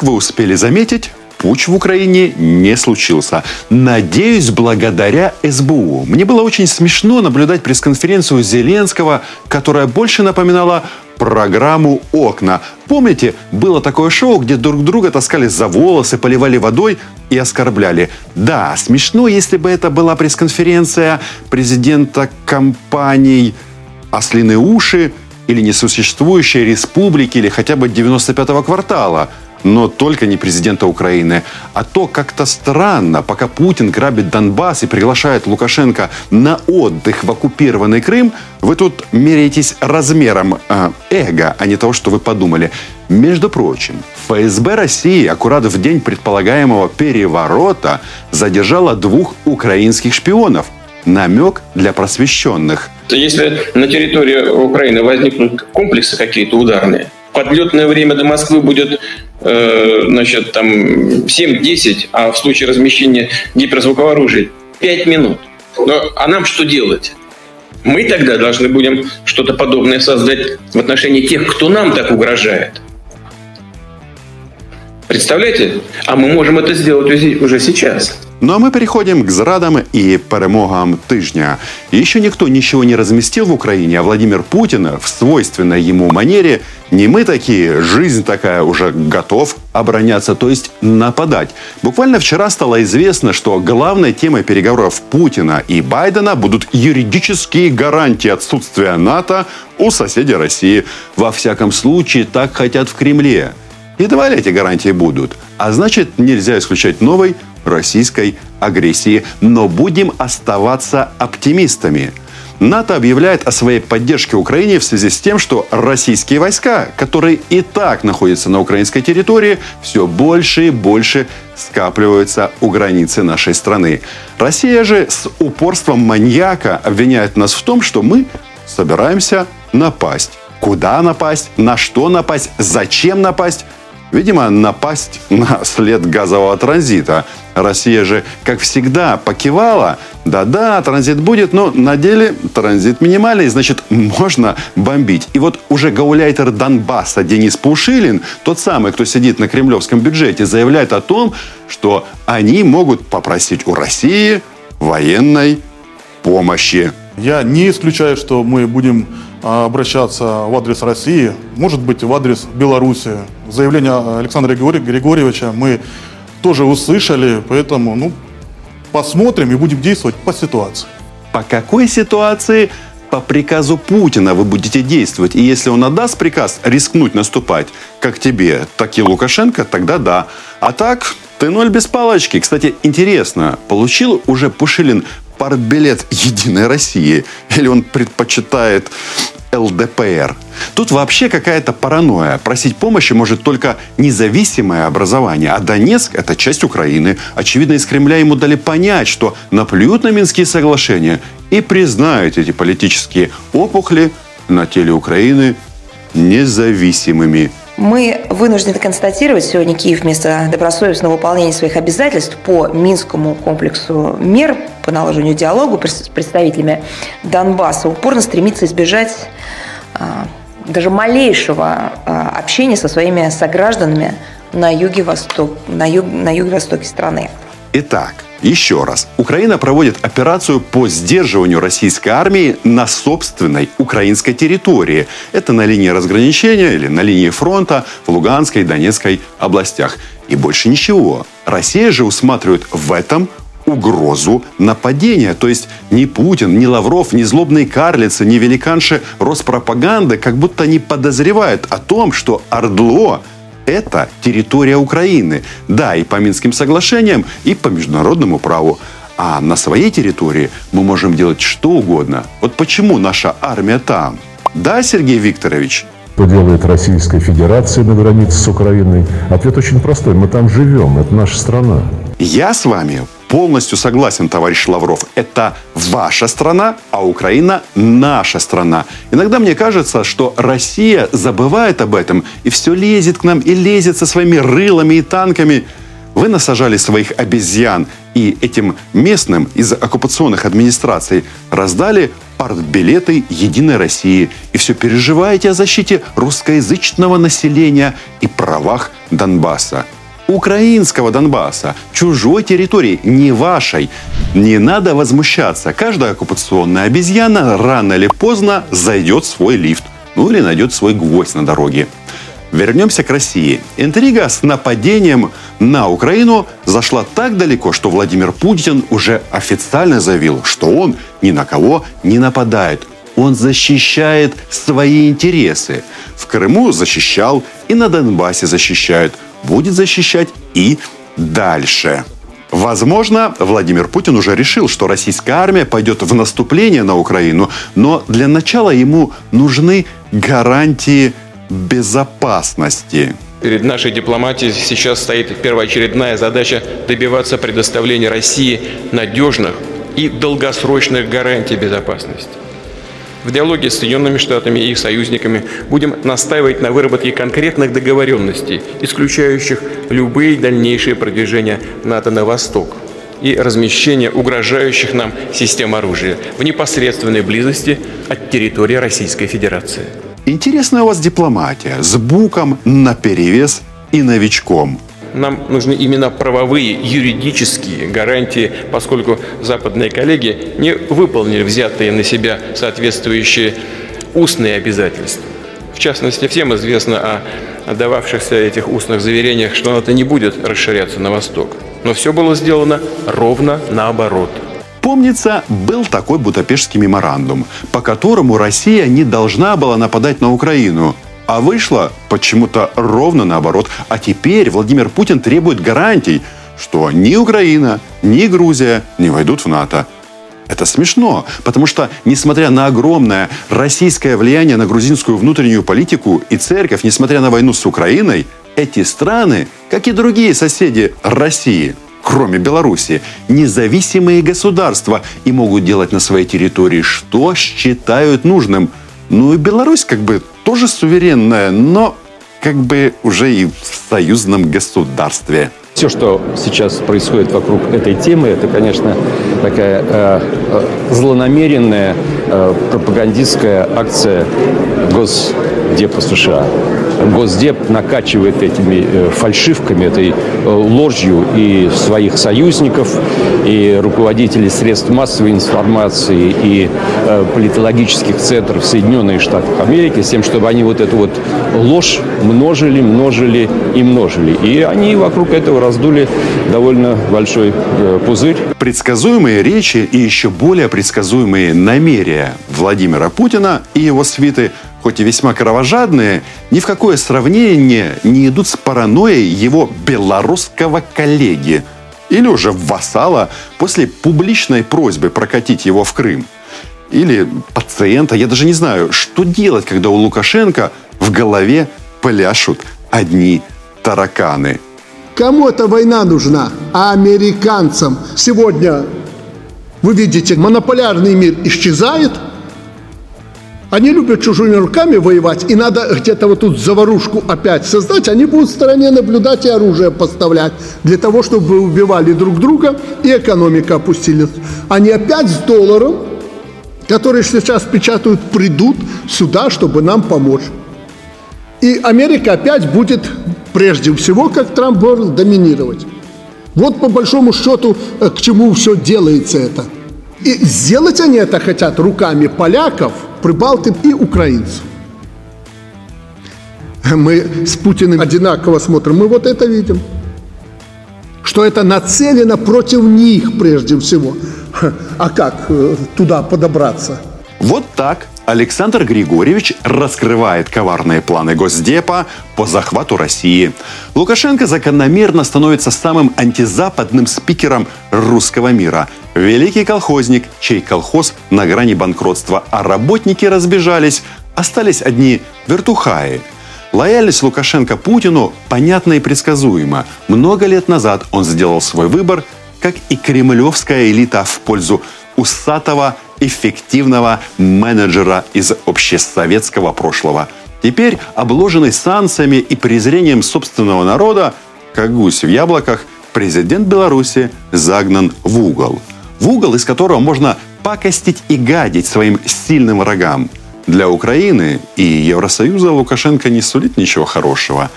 как вы успели заметить, путь в Украине не случился. Надеюсь, благодаря СБУ. Мне было очень смешно наблюдать пресс-конференцию Зеленского, которая больше напоминала программу «Окна». Помните, было такое шоу, где друг друга таскали за волосы, поливали водой и оскорбляли. Да, смешно, если бы это была пресс-конференция президента компаний «Ослиные уши» или несуществующей республики, или хотя бы 95-го квартала – но только не президента Украины. А то как-то странно, пока Путин грабит Донбасс и приглашает Лукашенко на отдых в оккупированный Крым, вы тут меряетесь размером э, эго, а не того, что вы подумали. Между прочим, ФСБ России аккурат в день предполагаемого переворота задержала двух украинских шпионов. Намек для просвещенных. Если на территории Украины возникнут комплексы какие-то ударные, подлетное время до Москвы будет Э, значит, там 7-10, а в случае размещения гиперзвукового оружия 5 минут. Но, а нам что делать? Мы тогда должны будем что-то подобное создать в отношении тех, кто нам так угрожает. Представляете? А мы можем это сделать уже сейчас. Ну а мы переходим к зрадам и перемогам тижня. Еще никто ничего не разместил в Украине, а Владимир Путин в свойственной ему манере не мы такие, жизнь такая, уже готов обороняться, то есть нападать. Буквально вчера стало известно, что главной темой переговоров Путина и Байдена будут юридические гарантии отсутствия НАТО у соседей России. Во всяком случае, так хотят в Кремле. Едва ли эти гарантии будут. А значит, нельзя исключать новой российской агрессии. Но будем оставаться оптимистами. НАТО объявляет о своей поддержке Украине в связи с тем, что российские войска, которые и так находятся на украинской территории, все больше и больше скапливаются у границы нашей страны. Россия же с упорством маньяка обвиняет нас в том, что мы собираемся напасть. Куда напасть, на что напасть, зачем напасть – Видимо, напасть на след газового транзита. Россия же, как всегда, покивала. Да-да, транзит будет, но на деле транзит минимальный, значит, можно бомбить. И вот уже гауляйтер Донбасса Денис Пушилин, тот самый, кто сидит на кремлевском бюджете, заявляет о том, что они могут попросить у России военной помощи. Я не исключаю, что мы будем обращаться в адрес России, может быть, в адрес Беларуси. Заявление Александра Григорьевича мы тоже услышали, поэтому ну, посмотрим и будем действовать по ситуации. По какой ситуации? По приказу Путина вы будете действовать. И если он отдаст приказ рискнуть наступать, как тебе, так и Лукашенко, тогда да. А так, ты ноль без палочки. Кстати, интересно, получил уже Пушилин партбилет Единой России? Или он предпочитает ЛДПР. Тут вообще какая-то паранойя. Просить помощи может только независимое образование. А Донецк – это часть Украины. Очевидно, из Кремля ему дали понять, что наплюют на Минские соглашения и признают эти политические опухли на теле Украины независимыми. Мы вынуждены констатировать, сегодня Киев вместо добросовестного выполнения своих обязательств по Минскому комплексу мер по наложению диалогу с представителями Донбасса упорно стремится избежать а, даже малейшего а, общения со своими согражданами на юге-восток, на, юг, на юго-востоке страны. Итак, еще раз. Украина проводит операцию по сдерживанию российской армии на собственной украинской территории. Это на линии разграничения или на линии фронта в Луганской и Донецкой областях. И больше ничего. Россия же усматривает в этом угрозу нападения. То есть ни Путин, ни Лавров, ни злобные карлицы, ни великанши Роспропаганды как будто не подозревают о том, что Ордло это территория Украины. Да, и по Минским соглашениям, и по международному праву. А на своей территории мы можем делать что угодно. Вот почему наша армия там? Да, Сергей Викторович? Что делает Российская Федерация на границе с Украиной? Ответ очень простой. Мы там живем. Это наша страна. Я с вами полностью согласен, товарищ Лавров. Это ваша страна, а Украина наша страна. Иногда мне кажется, что Россия забывает об этом и все лезет к нам и лезет со своими рылами и танками. Вы насажали своих обезьян и этим местным из оккупационных администраций раздали партбилеты «Единой России» и все переживаете о защите русскоязычного населения и правах Донбасса. Украинского Донбасса, чужой территории, не вашей. Не надо возмущаться. Каждая оккупационная обезьяна рано или поздно зайдет в свой лифт. Ну или найдет свой гвоздь на дороге. Вернемся к России. Интрига с нападением на Украину зашла так далеко, что Владимир Путин уже официально заявил, что он ни на кого не нападает. Он защищает свои интересы. В Крыму защищал и на Донбассе защищает. Будет защищать и дальше. Возможно, Владимир Путин уже решил, что российская армия пойдет в наступление на Украину, но для начала ему нужны гарантии безопасности. Перед нашей дипломатией сейчас стоит первоочередная задача добиваться предоставления России надежных и долгосрочных гарантий безопасности. В диалоге с Соединенными Штатами и их союзниками будем настаивать на выработке конкретных договоренностей, исключающих любые дальнейшие продвижения НАТО на восток и размещение угрожающих нам систем оружия в непосредственной близости от территории Российской Федерации. Интересная у вас дипломатия с буком на перевес и новичком. Нам нужны именно правовые, юридические гарантии, поскольку западные коллеги не выполнили взятые на себя соответствующие устные обязательства. В частности, всем известно о дававшихся этих устных заверениях, что НАТО не будет расширяться на восток. Но все было сделано ровно наоборот – Помнится, был такой Будапештский меморандум, по которому Россия не должна была нападать на Украину. А вышло почему-то ровно наоборот. А теперь Владимир Путин требует гарантий, что ни Украина, ни Грузия не войдут в НАТО. Это смешно, потому что, несмотря на огромное российское влияние на грузинскую внутреннюю политику и церковь, несмотря на войну с Украиной, эти страны, как и другие соседи России, кроме Беларуси, независимые государства и могут делать на своей территории, что считают нужным. Ну и Беларусь как бы тоже суверенная, но как бы уже и в союзном государстве. Все, что сейчас происходит вокруг этой темы, это, конечно, такая э, э злонамеренная э, пропагандистская акция Госдепа США. Госдеп накачивает этими э, фальшивками, этой э, ложью и своих союзников, и руководителей средств массовой информации, и э, политологических центров Соединенных Штатов Америки, с тем, чтобы они вот эту вот ложь множили, множили и множили. И они вокруг этого раздули довольно большой пузырь. Предсказуемые речи и еще более предсказуемые намерения Владимира Путина и его свиты – хоть и весьма кровожадные, ни в какое сравнение не идут с паранойей его белорусского коллеги или уже вассала после публичной просьбы прокатить его в Крым. Или пациента, я даже не знаю, что делать, когда у Лукашенко в голове пляшут одни тараканы. Кому эта война нужна? Американцам. Сегодня, вы видите, монополярный мир исчезает – они любят чужими руками воевать, и надо где-то вот тут заварушку опять создать. Они будут в стороне наблюдать и оружие поставлять для того, чтобы убивали друг друга и экономика опустилась. Они опять с долларом, которые сейчас печатают, придут сюда, чтобы нам помочь. И Америка опять будет, прежде всего, как Трамп говорил, доминировать. Вот по большому счету, э, к чему все делается это. И сделать они это хотят руками поляков – прибалтов и украинцев. Мы с Путиным одинаково смотрим. Мы вот это видим. Что это нацелено против них прежде всего. А как э, туда подобраться? Вот так Александр Григорьевич раскрывает коварные планы Госдепа по захвату России. Лукашенко закономерно становится самым антизападным спикером русского мира. Великий колхозник, чей колхоз на грани банкротства, а работники разбежались, остались одни вертухаи. Лояльность Лукашенко Путину понятна и предсказуема. Много лет назад он сделал свой выбор, как и кремлевская элита в пользу усатого эффективного менеджера из общесоветского прошлого. Теперь, обложенный санкциями и презрением собственного народа, как гусь в яблоках, президент Беларуси загнан в угол. В угол, из которого можно пакостить и гадить своим сильным врагам. Для Украины и Евросоюза Лукашенко не сулит ничего хорошего.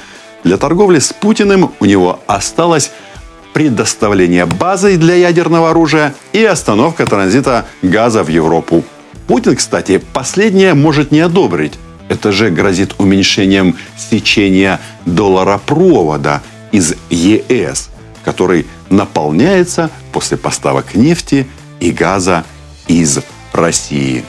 Для торговли с Путиным у него осталось предоставление базы для ядерного оружия и остановка транзита газа в Европу. Путин, кстати, последнее может не одобрить. Это же грозит уменьшением сечения доллара-провода из ЕС, который наполняется после поставок нефти и газа из России.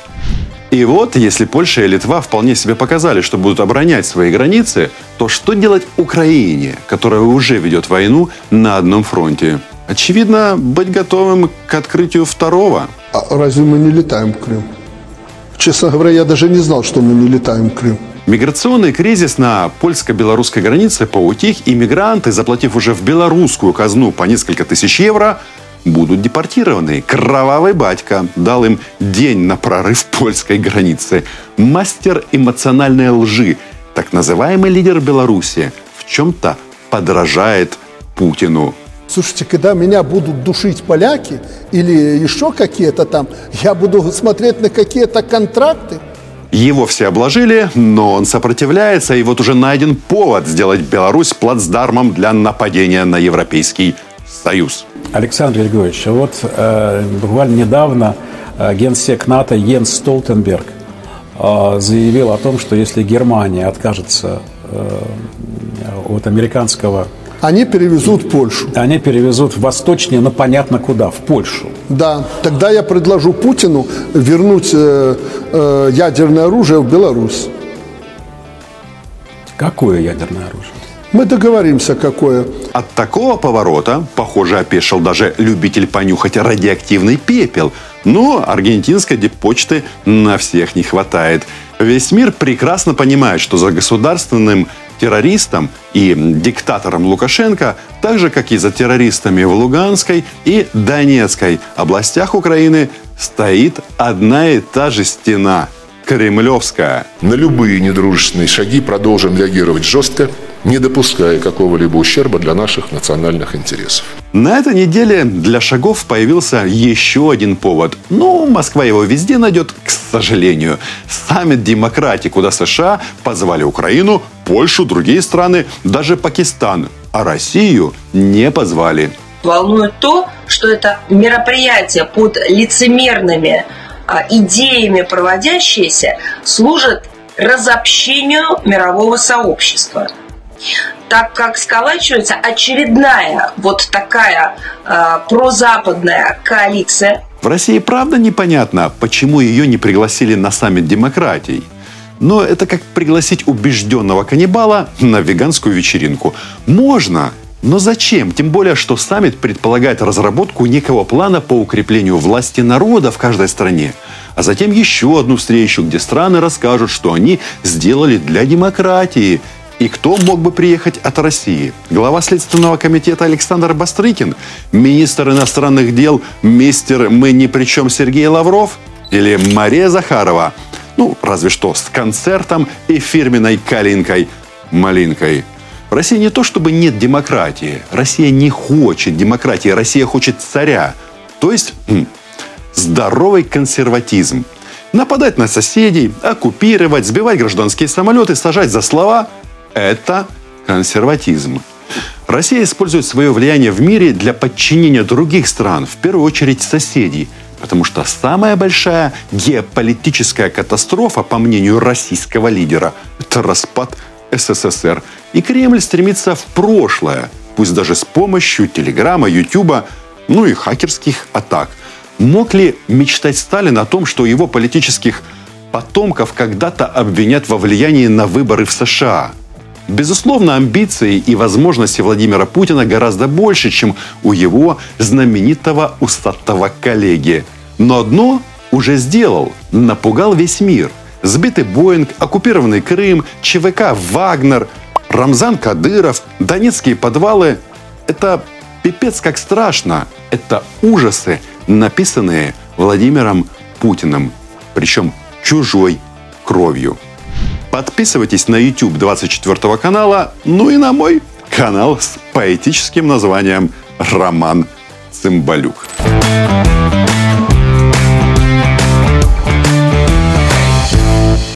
И вот, если Польша и Литва вполне себе показали, что будут оборонять свои границы, то что делать Украине, которая уже ведет войну на одном фронте? Очевидно, быть готовым к открытию второго. А разве мы не летаем в Крым? Честно говоря, я даже не знал, что мы не летаем в Крым. Миграционный кризис на польско-белорусской границе поутих, и мигранты, заплатив уже в белорусскую казну по несколько тысяч евро, будут депортированы. Кровавый батька дал им день на прорыв польской границы. Мастер эмоциональной лжи, так называемый лидер Беларуси, в чем-то подражает Путину. Слушайте, когда меня будут душить поляки или еще какие-то там, я буду смотреть на какие-то контракты. Его все обложили, но он сопротивляется, и вот уже найден повод сделать Беларусь плацдармом для нападения на Европейский Союз. Александр Григорьевич, вот э, буквально недавно э, генсек НАТО Йенс Столтенберг э, заявил о том, что если Германия откажется э, от американского Они перевезут в Польшу. они перевезут в восточнее, но понятно куда, в Польшу. Да, тогда я предложу Путину вернуть э, э, ядерное оружие в Беларусь. Какое ядерное оружие? Мы договоримся, какое. От такого поворота, похоже, опешил даже любитель понюхать радиоактивный пепел. Но аргентинской диппочты на всех не хватает. Весь мир прекрасно понимает, что за государственным террористом и диктатором Лукашенко, так же, как и за террористами в Луганской и Донецкой областях Украины, стоит одна и та же стена – Кремлевская. На любые недружественные шаги продолжим реагировать жестко, не допуская какого-либо ущерба для наших национальных интересов. На этой неделе для шагов появился еще один повод. Ну, Москва его везде найдет, к сожалению. Саммит демократии, куда США позвали Украину, Польшу, другие страны, даже Пакистан. А Россию не позвали. волнует то, что это мероприятие под лицемерными а, идеями проводящиеся служит разобщению мирового сообщества так как сколачивается очередная вот такая а, прозападная коалиция, В России правда непонятно, почему ее не пригласили на саммит демократий. Но это как пригласить убежденного каннибала на веганскую вечеринку. Можно, но зачем? Тем более, что саммит предполагает разработку некого плана по укреплению власти народа в каждой стране. А затем еще одну встречу, где страны расскажут, что они сделали для демократии. И кто мог бы приехать от России? Глава Следственного комитета Александр Бастрыкин? Министр иностранных дел, мистер «Мы ни при чем» Сергей Лавров? Или Мария Захарова? Ну, разве что с концертом и фирменной калинкой малинкой. В России не то чтобы нет демократии. Россия не хочет демократии. Россия хочет царя. То есть м, здоровый консерватизм. Нападать на соседей, оккупировать, сбивать гражданские самолеты, сажать за слова – это консерватизм. Россия использует свое влияние в мире для подчинения других стран, в первую очередь соседей, потому что самая большая геополитическая катастрофа, по мнению российского лидера, это распад СССР. И Кремль стремится в прошлое, пусть даже с помощью Телеграма, Ютуба, ну и хакерских атак. Мог ли мечтать Сталин о том, что его политических потомков когда-то обвинят во влиянии на выборы в США? Безусловно, амбиции и возможности Владимира Путина гораздо больше, чем у его знаменитого усатого коллеги. Но одно уже сделал – напугал весь мир. Сбитый Боинг, оккупированный Крым, ЧВК «Вагнер», Рамзан Кадыров, донецкие подвалы – это пипец как страшно. Это ужасы, написанные Владимиром Путиным. Причем чужой кровью. Подписывайтесь на YouTube 24 канала, ну и на мой канал с поэтическим названием «Роман Цымбалюк».